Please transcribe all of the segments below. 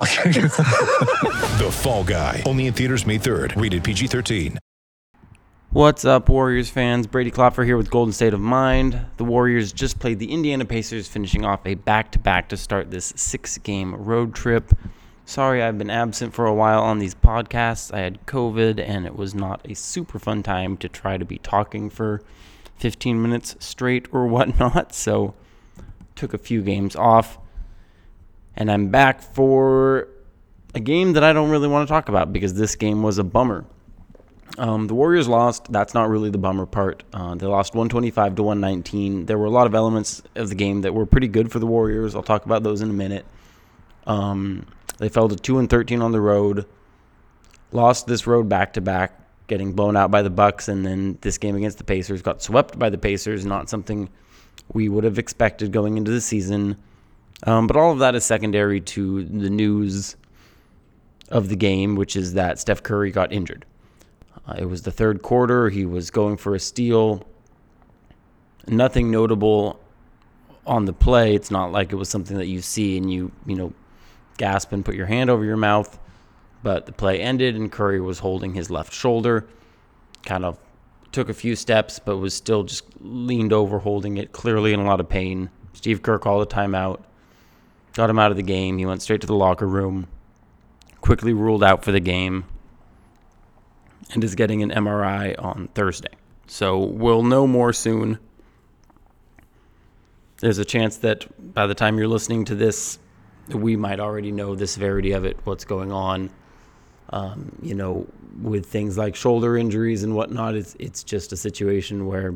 The Fall Guy. Only in theaters May 3rd. Rated PG-13. What's up, Warriors fans? Brady Klopfer here with Golden State of Mind. The Warriors just played the Indiana Pacers, finishing off a back to back to start this six game road trip. Sorry, I've been absent for a while on these podcasts. I had COVID, and it was not a super fun time to try to be talking for 15 minutes straight or whatnot. So, took a few games off, and I'm back for a game that I don't really want to talk about because this game was a bummer. Um, the Warriors lost. That's not really the bummer part. Uh, they lost 125 to 119. There were a lot of elements of the game that were pretty good for the Warriors. I'll talk about those in a minute. Um, they fell to 2 and 13 on the road. Lost this road back to back, getting blown out by the Bucks, and then this game against the Pacers got swept by the Pacers. Not something we would have expected going into the season. Um, but all of that is secondary to the news of the game, which is that Steph Curry got injured. Uh, it was the third quarter. He was going for a steal. Nothing notable on the play. It's not like it was something that you see and you, you know, gasp and put your hand over your mouth. But the play ended and Curry was holding his left shoulder. Kind of took a few steps, but was still just leaned over, holding it, clearly in a lot of pain. Steve Kerr called a timeout, got him out of the game. He went straight to the locker room, quickly ruled out for the game and is getting an MRI on Thursday. So we'll know more soon. There's a chance that by the time you're listening to this, we might already know the severity of it, what's going on. Um, you know, with things like shoulder injuries and whatnot, it's it's just a situation where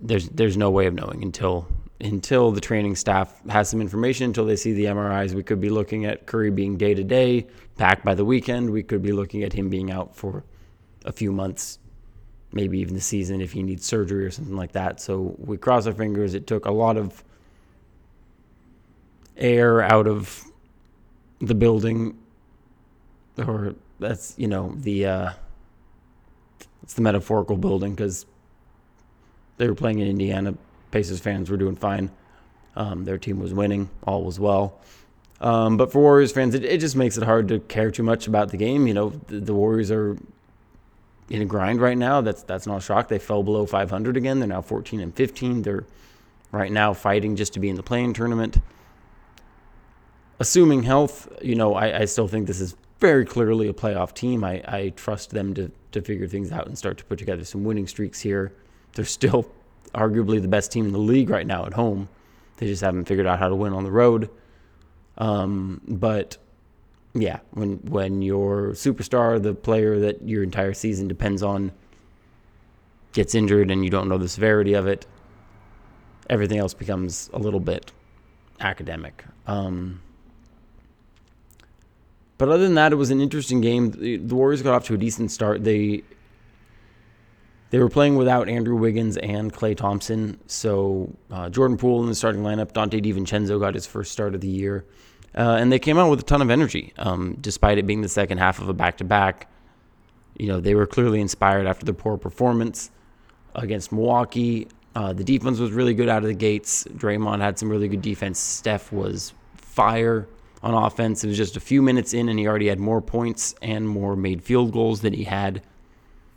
there's there's no way of knowing until until the training staff has some information, until they see the MRIs, we could be looking at Curry being day to day, back by the weekend. We could be looking at him being out for a few months, maybe even the season if he needs surgery or something like that. So we cross our fingers. It took a lot of air out of the building, or that's, you know, the, uh, it's the metaphorical building because they were playing in Indiana. Pacers fans were doing fine. Um, their team was winning. All was well. Um, but for Warriors fans, it, it just makes it hard to care too much about the game. You know, the, the Warriors are in a grind right now. That's that's not a shock. They fell below 500 again. They're now 14 and 15. They're right now fighting just to be in the play-in tournament. Assuming health, you know, I, I still think this is very clearly a playoff team. I, I trust them to, to figure things out and start to put together some winning streaks here. They're still arguably the best team in the league right now at home. They just haven't figured out how to win on the road. Um, but yeah, when when your superstar, the player that your entire season depends on, gets injured and you don't know the severity of it, everything else becomes a little bit academic. Um, but other than that, it was an interesting game. The, the Warriors got off to a decent start. They they were playing without Andrew Wiggins and Klay Thompson. So uh, Jordan Poole in the starting lineup. Donte DiVincenzo got his first start of the year. Uh, and they came out with a ton of energy, um, despite it being the second half of a back to back. You know, they were clearly inspired after the poor performance against Milwaukee. Uh, the defense was really good out of the gates. Draymond had some really good defense. Steph was fire on offense. It was just a few minutes in, and he already had more points and more made field goals than he had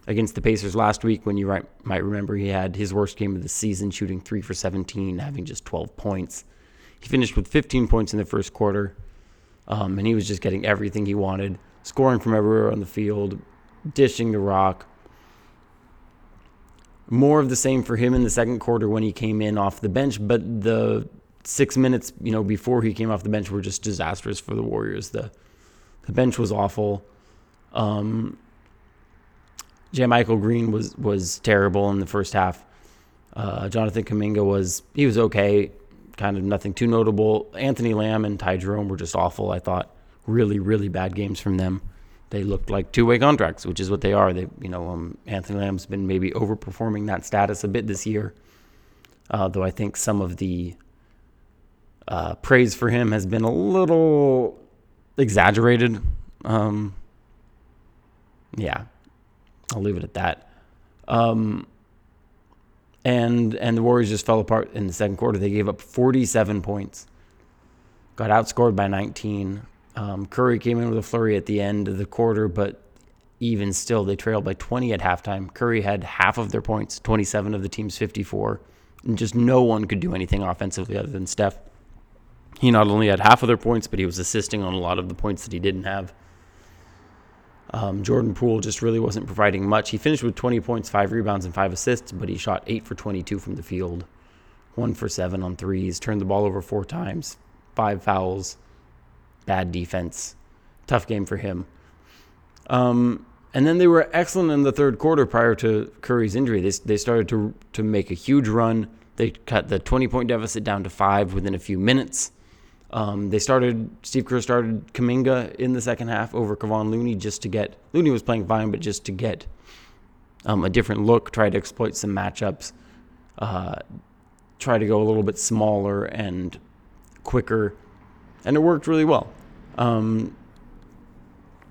against the Pacers last week. When you right, might remember, he had his worst game of the season, shooting three for 17, having just 12 points. He finished with 15 points in the first quarter, um, and he was just getting everything he wanted, scoring from everywhere on the field, dishing the rock. More of the same for him in the second quarter when he came in off the bench, but the six minutes, you know, before he came off the bench were just disastrous for the Warriors. The the bench was awful. Um, JaMychal Green was was terrible in the first half. Uh, Jonathan Kuminga was he was okay, kind of nothing too notable. Anthony Lamb and Ty Jerome were just awful. I thought really really bad games from them. they looked like two-way contracts, which is what they are. They, you know, um, Anthony Lamb's been maybe overperforming that status a bit this year, uh, though I think some of the uh, praise for him has been a little exaggerated. Um, yeah, I'll leave it at that. Um, and and the Warriors just fell apart in the second quarter. They gave up 47 points, got outscored by 19. Um, Curry came in with a flurry at the end of the quarter, but even still, they trailed by 20 at halftime. Curry had half of their points, 27 of the team's 54, and just no one could do anything offensively other than Steph. He not only had half of their points, but he was assisting on a lot of the points that he didn't have. Um, Jordan Poole just really wasn't providing much. He finished with 20 points, five rebounds, and five assists, but he shot eight for 22 from the field, one for seven on threes, turned the ball over four times, five fouls, bad defense. Tough game for him. Um, and then they were excellent in the third quarter prior to Curry's injury. They, they started to, to make a huge run. They cut the 20 point deficit down to five within a few minutes. Um, they started, Steve Kerr started Kuminga in the second half over Kevon Looney just to get, Looney was playing fine, but just to get um, a different look, try to exploit some matchups, uh, try to go a little bit smaller and quicker. And it worked really well. Um,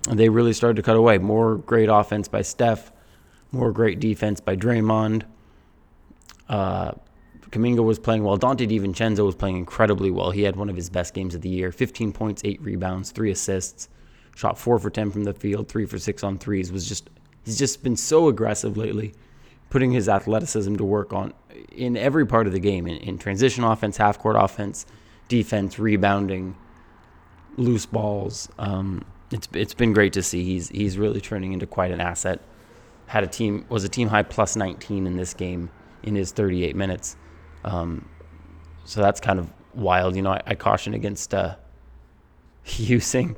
they really started to cut away. More great offense by Steph, more great defense by Draymond. Uh, Kuminga was playing well. Donte DiVincenzo was playing incredibly well. He had one of his best games of the year 15 points, 8 rebounds, 3 assists, shot 4 for 10 from the field, 3 for 6 on threes. Was just He's just been so aggressive lately, putting his athleticism to work on in every part of the game in, in transition offense, half court offense, defense, rebounding, loose balls. Um, it's it's been great to see. He's he's really turning into quite an asset. Had a team was a team high plus 19 in this game in his 38 minutes. Um, so that's kind of wild. You know, I, I caution against uh, using.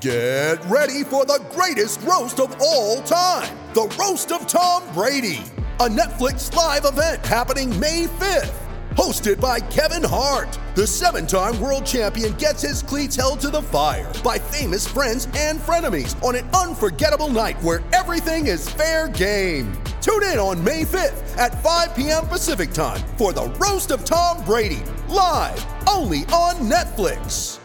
Get ready for the greatest roast of all time the Roast of Tom Brady, a Netflix live event happening May 5th. Hosted by Kevin Hart, the seven time world champion gets his cleats held to the fire by famous friends and frenemies on an unforgettable night where everything is fair game. Tune in on May 5th at 5 p.m. Pacific time for the Roast of Tom Brady, live only on Netflix.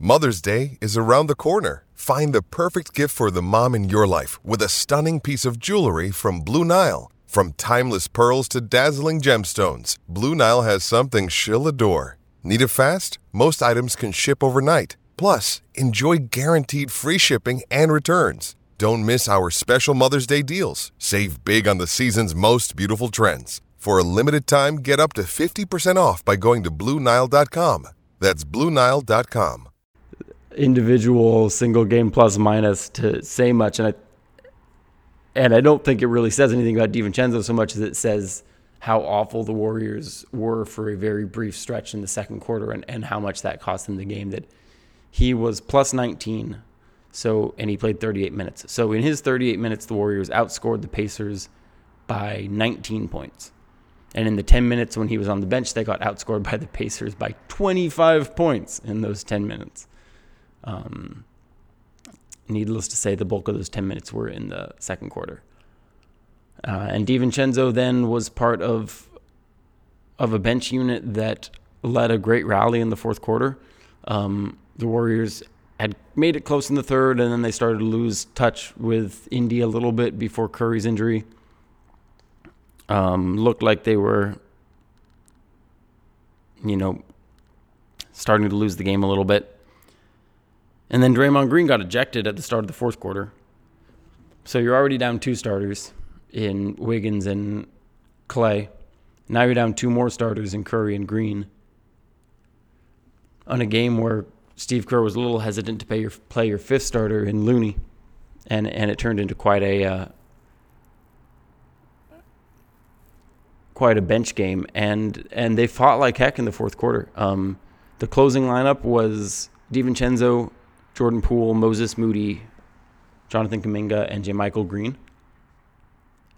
Mother's Day is around the corner. Find the perfect gift for the mom in your life with a stunning piece of jewelry from Blue Nile. From timeless pearls to dazzling gemstones, Blue Nile has something she'll adore. Need it fast? Most items can ship overnight. Plus, enjoy guaranteed free shipping and returns. Don't miss our special Mother's Day deals. Save big on the season's most beautiful trends. For a limited time, get up to 50% off by going to BlueNile.com. That's BlueNile.com. individual single game plus minus to say much, and I and I don't think it really says anything about DiVincenzo so much as it says how awful the Warriors were for a very brief stretch in the second quarter, and, and how much that cost them the game. That he was plus 19, so and he played 38 minutes. So in his 38 minutes, the Warriors outscored the Pacers by 19 points. And in the 10 minutes when he was on the bench, they got outscored by the Pacers by 25 points in those 10 minutes. Um, needless to say, the bulk of those 10 minutes were in the second quarter. Uh, and DiVincenzo then was part of of a bench unit that led a great rally in the fourth quarter. Um, the Warriors had made it close in the third, and then they started to lose touch with Indy a little bit before Curry's injury. Um, looked like they were, you know, starting to lose the game a little bit. And then Draymond Green got ejected at the start of the fourth quarter. So you're already down two starters in Wiggins and Klay. Now you're down two more starters in Curry and Green. On a game where Steve Kerr was a little hesitant to your, play your fifth starter in Looney, and and it turned into quite a uh, quite a bench game, and and they fought like heck in the fourth quarter. Um, the closing lineup was DiVincenzo, Jordan Poole, Moses Moody, Jonathan Kuminga, and JaMychal Green.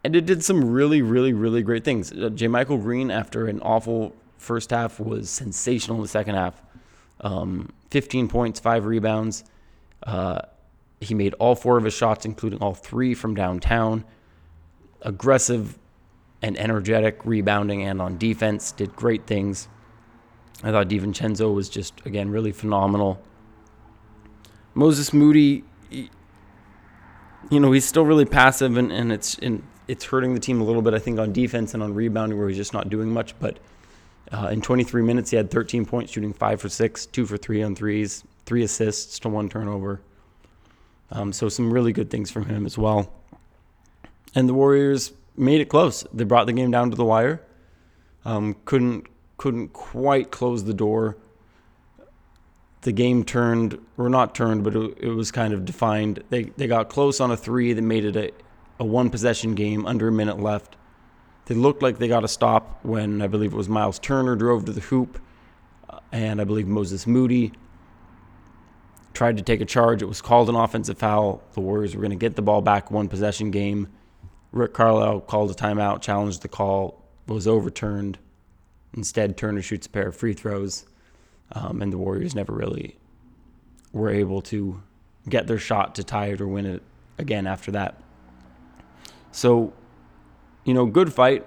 And it did some really, really, really great things. Uh, Michael Green, after an awful first half, was sensational in the second half. Um, 15 points, five rebounds. Uh, he made all four of his shots, including all three from downtown. Aggressive and energetic rebounding and on defense, did great things. I thought DiVincenzo was just, again, really phenomenal. Moses Moody, he- you know, he's still really passive and, and it's and it's hurting the team a little bit, I think, on defense and on rebounding where he's just not doing much. But uh, in 23 minutes, he had 13 points, shooting five for six, two for three on threes, three assists to one turnover. Um, so some really good things from him as well. And the Warriors made it close. They brought the game down to the wire. Um, couldn't couldn't quite close the door. The game turned, or not turned, but it, it was kind of defined. They they got close on a three that made it a, a one possession game under a minute left. They looked like they got a stop when I believe it was Miles Turner drove to the hoop, uh, and I believe Moses Moody tried to take a charge. It was called an offensive foul. The Warriors were going to get the ball back one possession game. Rick Carlisle called a timeout, challenged the call, was overturned. Instead, Turner shoots a pair of free throws, um, and the Warriors never really were able to get their shot to tie it or win it again after that. So, you know, good fight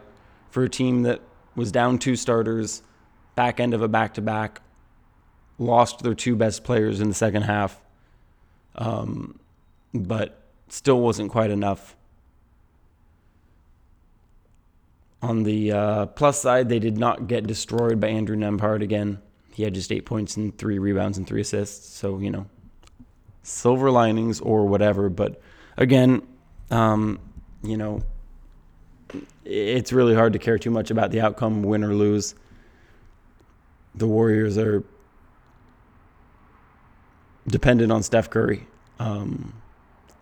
for a team that was down two starters, back end of a back to back, lost their two best players in the second half, um, but still wasn't quite enough. On the uh, plus side, they did not get destroyed by Andrew Nembhard again. He had just eight points and three rebounds and three assists. So, you know, silver linings or whatever. But again, um, you know, it's really hard to care too much about the outcome, win or lose. The Warriors are dependent on Steph Curry. Um,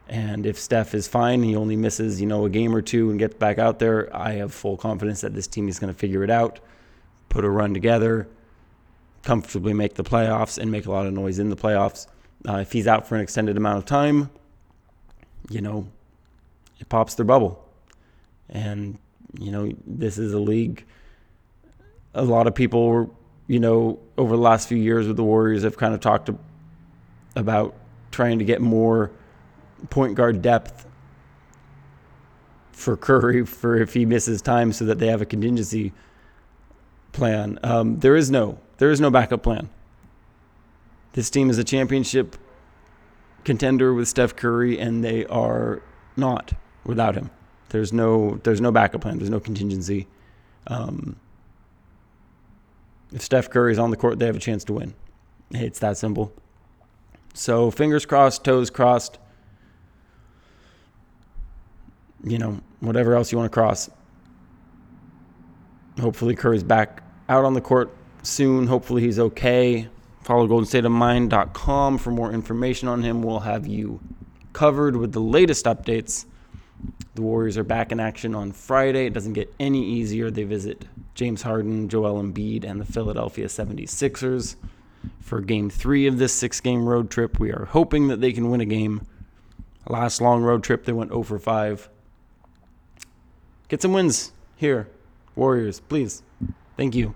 and if Steph is fine, he only misses, you know, a game or two and gets back out there. I have full confidence that this team is going to figure it out, put a run together, comfortably make the playoffs, and make a lot of noise in the playoffs. Uh, if he's out for an extended amount of time, you know, it pops their bubble. And, you know, this is a league. A lot of people you know, over the last few years with the Warriors have kind of talked about trying to get more point guard depth for Curry for if he misses time so that they have a contingency plan. Um, there is no there is no backup plan. This team is a championship contender with Steph Curry and they are not without him. There's no there's no backup plan. There's no contingency. Um, if Steph Curry is on the court, they have a chance to win. It's that simple. So fingers crossed, toes crossed. You know, whatever else you want to cross. Hopefully Curry's back out on the court soon. Hopefully he's okay. Follow goldenstateofmind.com for more information on him. We'll have you covered with the latest updates. The Warriors are back in action on Friday. It doesn't get any easier. They visit James Harden, Joel Embiid, and the Philadelphia 76ers for game three of this six game road trip. We are hoping that they can win a game. Last long road trip, they went 0 for 5. Get some wins here, Warriors, please. Thank you.